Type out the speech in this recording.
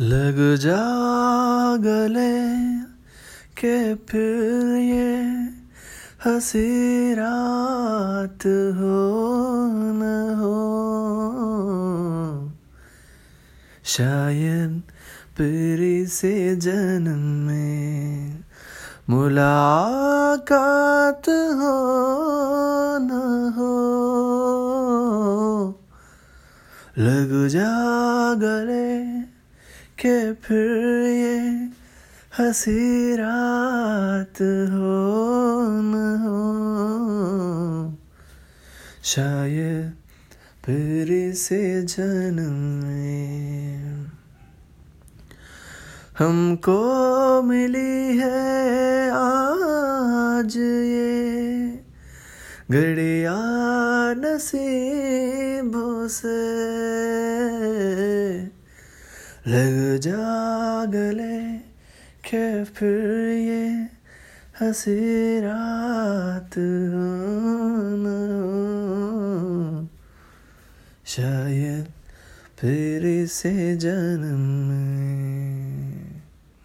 लग जा गले के फिर ये हसी रात हो न हो। शायद परी से जन्म में मुलाकात हो न हो। लग जा गले के फिर ये हसी रात हो न हो। शायद फिर से जन्म हमको मिली है आज ये घड़िया नसीबों से। लग जा गले के फिर ये हसी रात शायद फिर से जन्म में